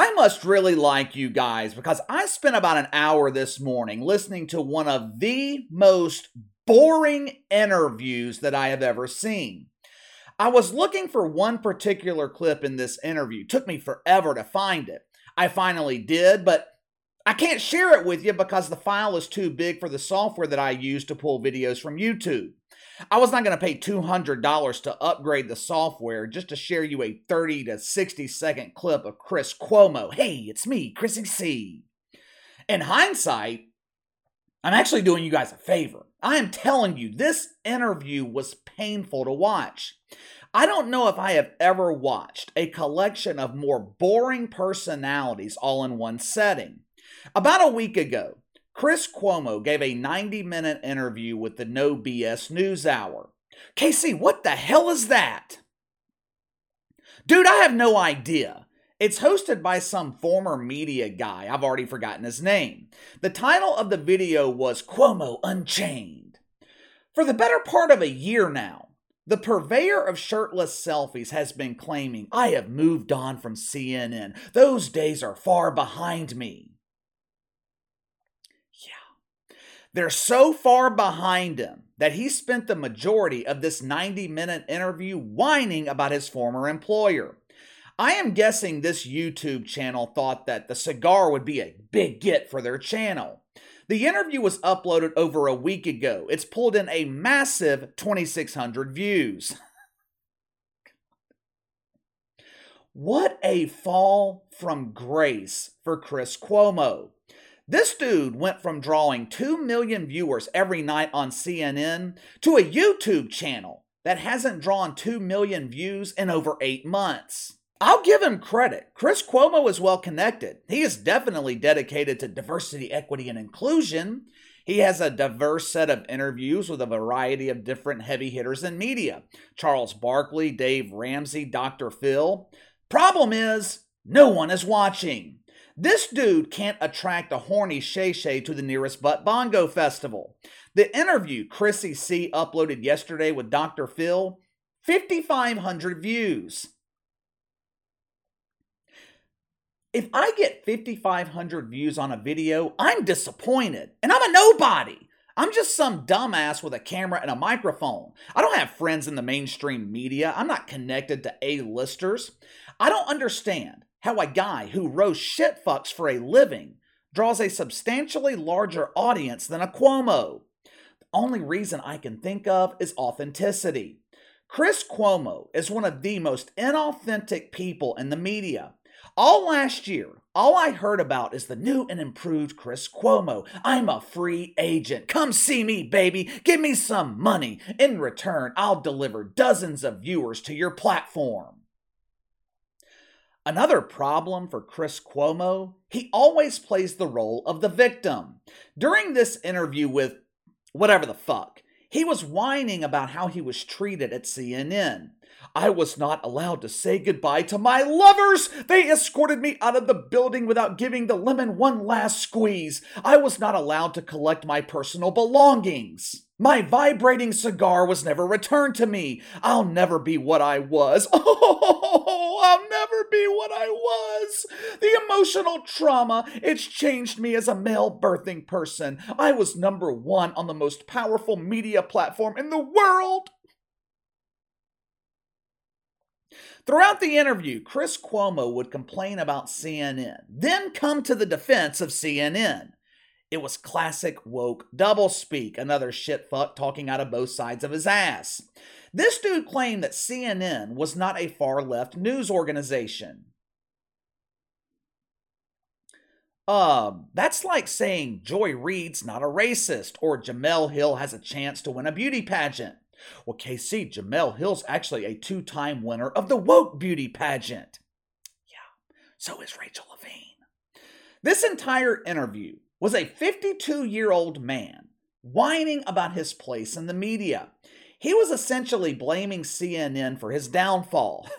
I must really like you guys because I spent about an hour this morning listening to one of the most boring interviews that I have ever seen. I was looking for one particular clip in this interview. It took me forever to find it. I finally did, but I can't share it with you because the file is too big for the software that I use to pull videos from YouTube. I was not going to pay $200 to upgrade the software just to share you a 30 to 60 second clip of Chris Cuomo. Hey, it's me, Chrissy C. In hindsight, I'm actually doing you guys a favor. I am telling you, this interview was painful to watch. I don't know if I have ever watched a collection of more boring personalities all in one setting. About a week ago, Chris Cuomo gave a 90 minute interview with the No BS News Hour. KC, what the hell is that? Dude, I have no idea. It's hosted by some former media guy. I've already forgotten his name. The title of the video was Cuomo Unchained. For the better part of a year now, the purveyor of shirtless selfies has been claiming, I have moved on from CNN. Those days are far behind me. They're so far behind him that he spent the majority of this 90 minute interview whining about his former employer. I am guessing this YouTube channel thought that the cigar would be a big get for their channel. The interview was uploaded over a week ago. It's pulled in a massive 2,600 views. What a fall from grace for Chris Cuomo. This dude went from drawing 2 million viewers every night on CNN to a YouTube channel that hasn't drawn 2 million views in over eight months. I'll give him credit. Chris Cuomo is well connected. He is definitely dedicated to diversity, equity, and inclusion. He has a diverse set of interviews with a variety of different heavy hitters in media Charles Barkley, Dave Ramsey, Dr. Phil. Problem is, no one is watching. This dude can't attract a horny Shay Shay to the nearest Butt Bongo festival. The interview Chrissy C uploaded yesterday with Dr. Phil, 5,500 views. If I get 5,500 views on a video, I'm disappointed. And I'm a nobody. I'm just some dumbass with a camera and a microphone. I don't have friends in the mainstream media. I'm not connected to A-listers. I don't understand how a guy who roasts shit fucks for a living draws a substantially larger audience than a Cuomo. The only reason I can think of is authenticity. Chris Cuomo is one of the most inauthentic people in the media. All last year, all I heard about is the new and improved Chris Cuomo. I'm a free agent. Come see me, baby. Give me some money. In return, I'll deliver dozens of viewers to your platform. Another problem for Chris Cuomo, he always plays the role of the victim. During this interview with whatever the fuck, he was whining about how he was treated at CNN. I was not allowed to say goodbye to my lovers. They escorted me out of the building without giving the lemon one last squeeze. I was not allowed to collect my personal belongings. My vibrating cigar was never returned to me. I'll never be what I was. Oh, I'll never be what I was. The emotional trauma, it's changed me as a male birthing person. I was number one on the most powerful media platform in the world. Throughout the interview, Chris Cuomo would complain about CNN, then come to the defense of CNN. It was classic woke doublespeak, another shitfuck talking out of both sides of his ass. This dude claimed that CNN was not a far left news organization. Um, that's like saying Joy Reid's not a racist or Jemele Hill has a chance to win a beauty pageant. Well, KC, Jemele Hill's actually a two time winner of the woke beauty pageant. Yeah, so is Rachel Levine. This entire interview was a 52 year old man whining about his place in the media. He was essentially blaming CNN for his downfall.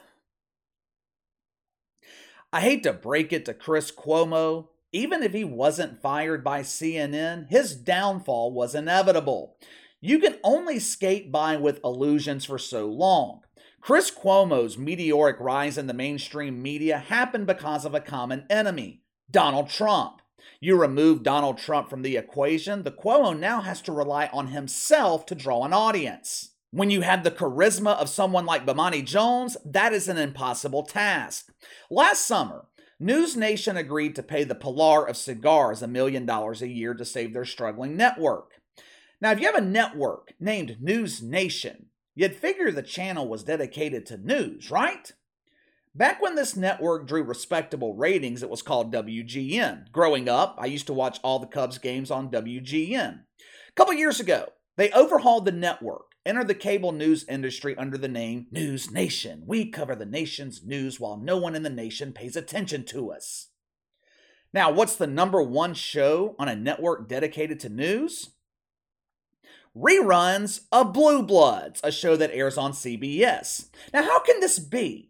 I hate to break it to Chris Cuomo. Even if he wasn't fired by CNN, his downfall was inevitable. You can only skate by with illusions for so long. Chris Cuomo's meteoric rise in the mainstream media happened because of a common enemy Donald Trump. You remove Donald Trump from the equation, the Cuomo now has to rely on himself to draw an audience. When you have the charisma of someone like Bomani Jones, that is an impossible task. Last summer, News Nation agreed to pay the Pilar of Cigars a million dollars a year to save their struggling network. Now, if you have a network named News Nation, you'd figure the channel was dedicated to news, right? Back when this network drew respectable ratings, it was called WGN. Growing up, I used to watch all the Cubs games on WGN. A couple years ago, they overhauled the network, entered the cable news industry under the name News Nation. We cover the nation's news while no one in the nation pays attention to us. Now, what's the number one show on a network dedicated to news? Reruns of Blue Bloods, a show that airs on CBS. Now, how can this be?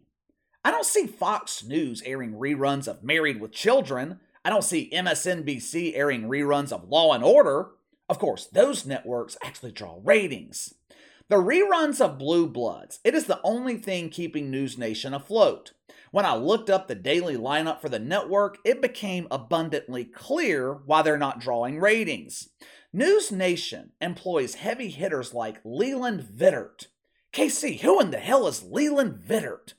I don't see Fox News airing reruns of Married with Children. I don't see MSNBC airing reruns of Law and Order. Of course, those networks actually draw ratings. The reruns of Blue Bloods, it is the only thing keeping News Nation afloat. When I looked up the daily lineup for the network, it became abundantly clear why they're not drawing ratings. News Nation employs heavy hitters like Leland Vittert. KC, who in the hell is Leland Vittert?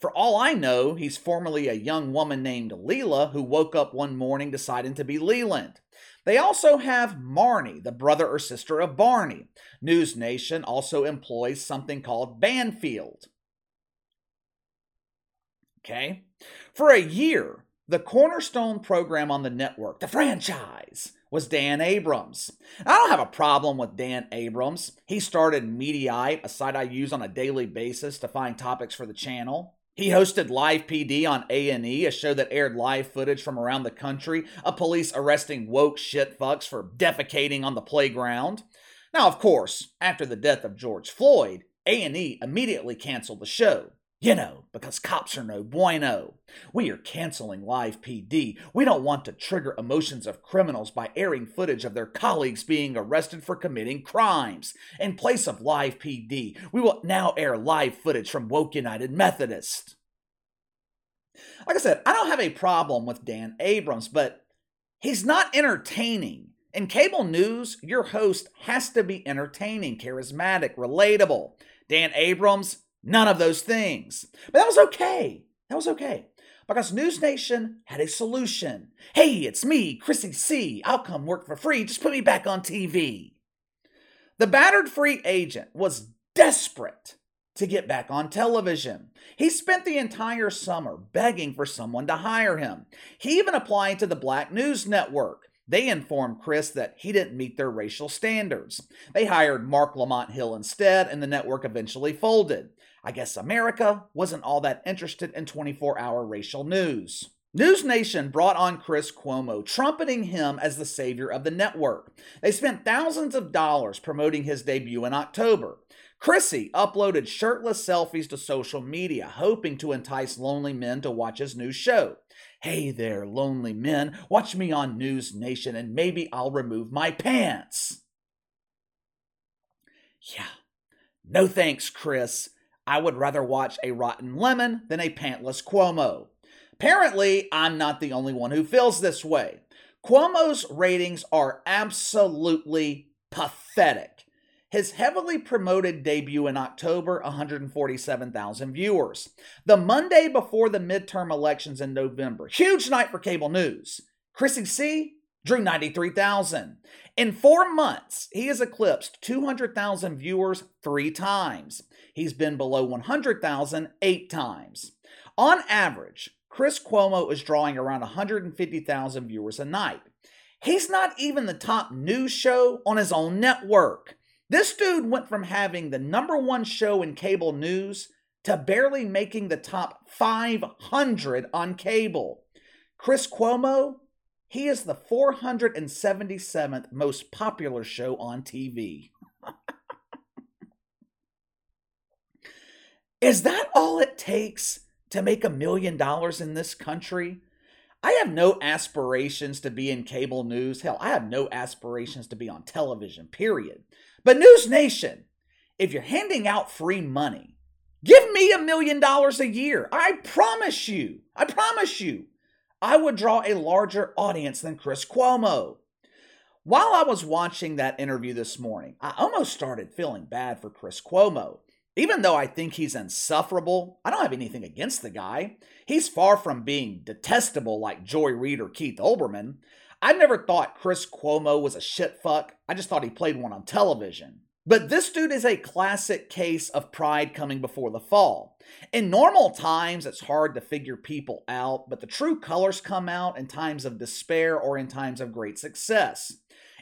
For all I know, he's formerly a young woman named Leela who woke up one morning deciding to be Leland. They also have Marnie, the brother or sister of Barney. News Nation also employs something called Banfield. Okay? For a year, the cornerstone program on the network, the franchise, was Dan Abrams. I don't have a problem with Dan Abrams. He started Mediaite, a site I use on a daily basis to find topics for the channel. He hosted Live PD on A&E, a show that aired live footage from around the country of police arresting woke shitfucks for defecating on the playground. Now, of course, after the death of George Floyd, A&E immediately canceled the show. You know, because cops are no bueno. We are canceling Live PD. We don't want to trigger emotions of criminals by airing footage of their colleagues being arrested for committing crimes. In place of Live PD, we will now air live footage from Woke United Methodist. Like I said, I don't have a problem with Dan Abrams, but he's not entertaining. In cable news, your host has to be entertaining, charismatic, relatable. Dan Abrams, None of those things. But that was okay. That was okay. Because News Nation had a solution. Hey, it's me, Chrissy C. I'll come work for free. Just put me back on TV. The battered free agent was desperate to get back on television. He spent the entire summer begging for someone to hire him. He even applied to the Black News Network. They informed Chris that he didn't meet their racial standards. They hired Marc Lamont Hill instead, and the network eventually folded. I guess America wasn't all that interested in 24 hour racial news. News Nation brought on Chris Cuomo, trumpeting him as the savior of the network. They spent thousands of dollars promoting his debut in October. Chrissy uploaded shirtless selfies to social media, hoping to entice lonely men to watch his new show. Hey there, lonely men, watch me on News Nation and maybe I'll remove my pants. Yeah. No thanks, Chris. I would rather watch a rotten lemon than a pantless Cuomo. Apparently, I'm not the only one who feels this way. Cuomo's ratings are absolutely pathetic. His heavily promoted debut in October, 147,000 viewers. The Monday before the midterm elections in November, huge night for cable news. Chrissy C drew 93,000. In four months, he has eclipsed 200,000 viewers three times. He's been below 100,000 eight times. On average, Chris Cuomo is drawing around 150,000 viewers a night. He's not even the top news show on his own network. This dude went from having the number one show in cable news to barely making the top 500 on cable. Chris Cuomo, he is the 477th most popular show on TV. Is that all it takes to make a million dollars in this country? I have no aspirations to be in cable news. Hell, I have no aspirations to be on television, period. But News Nation, if you're handing out free money, give me a million dollars a year. I promise you, I promise you, I would draw a larger audience than Chris Cuomo. While I was watching that interview this morning, I almost started feeling bad for Chris Cuomo. Even though I think he's insufferable, I don't have anything against the guy. He's far from being detestable like Joy Reid or Keith Olbermann. I've never thought Chris Cuomo was a shit fuck. I just thought he played one on television. But this dude is a classic case of pride coming before the fall. In normal times, it's hard to figure people out, but the true colors come out in times of despair or in times of great success.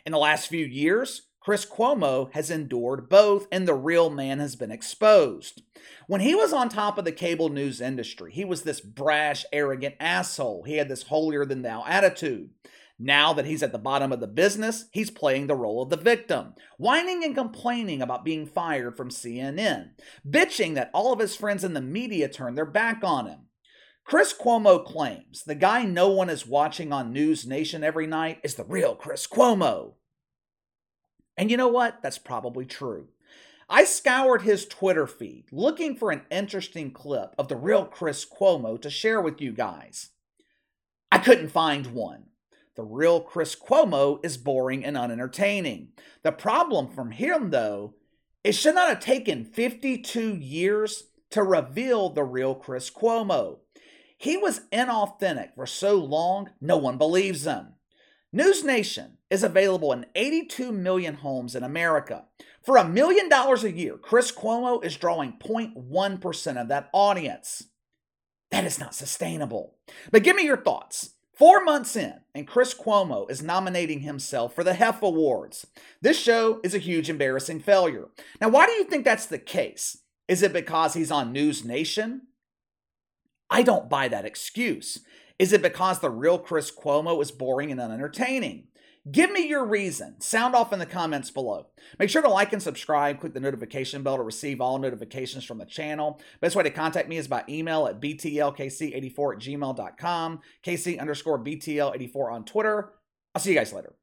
In the last few years, Chris Cuomo has endured both, and the real man has been exposed. When he was on top of the cable news industry, he was this brash, arrogant asshole. He had this holier than thou attitude. Now that he's at the bottom of the business, he's playing the role of the victim, whining and complaining about being fired from CNN, bitching that all of his friends in the media turned their back on him. Chris Cuomo claims the guy no one is watching on News Nation every night is the real Chris Cuomo. And you know what? That's probably true. I scoured his Twitter feed looking for an interesting clip of the real Chris Cuomo to share with you guys. I couldn't find one. The real Chris Cuomo is boring and unentertaining. The problem from him, though, it should not have taken 52 years to reveal the real Chris Cuomo. He was inauthentic for so long, no one believes him. News Nation is available in 82 million homes in America. For a million dollars a year, Chris Cuomo is drawing 0.1% of that audience. That is not sustainable. But give me your thoughts. Four months in, and Chris Cuomo is nominating himself for the Hef Awards. This show is a huge embarrassing failure. Now, why do you think that's the case? Is it because he's on News Nation? I don't buy that excuse. Is it because the real Chris Cuomo is boring and unentertaining? Give me your reason. Sound off in the comments below. Make sure to like and subscribe. Click the notification bell to receive all notifications from the channel. Best way to contact me is by email at btlkc84 at gmail.com, kc underscore btl84 on Twitter. I'll see you guys later.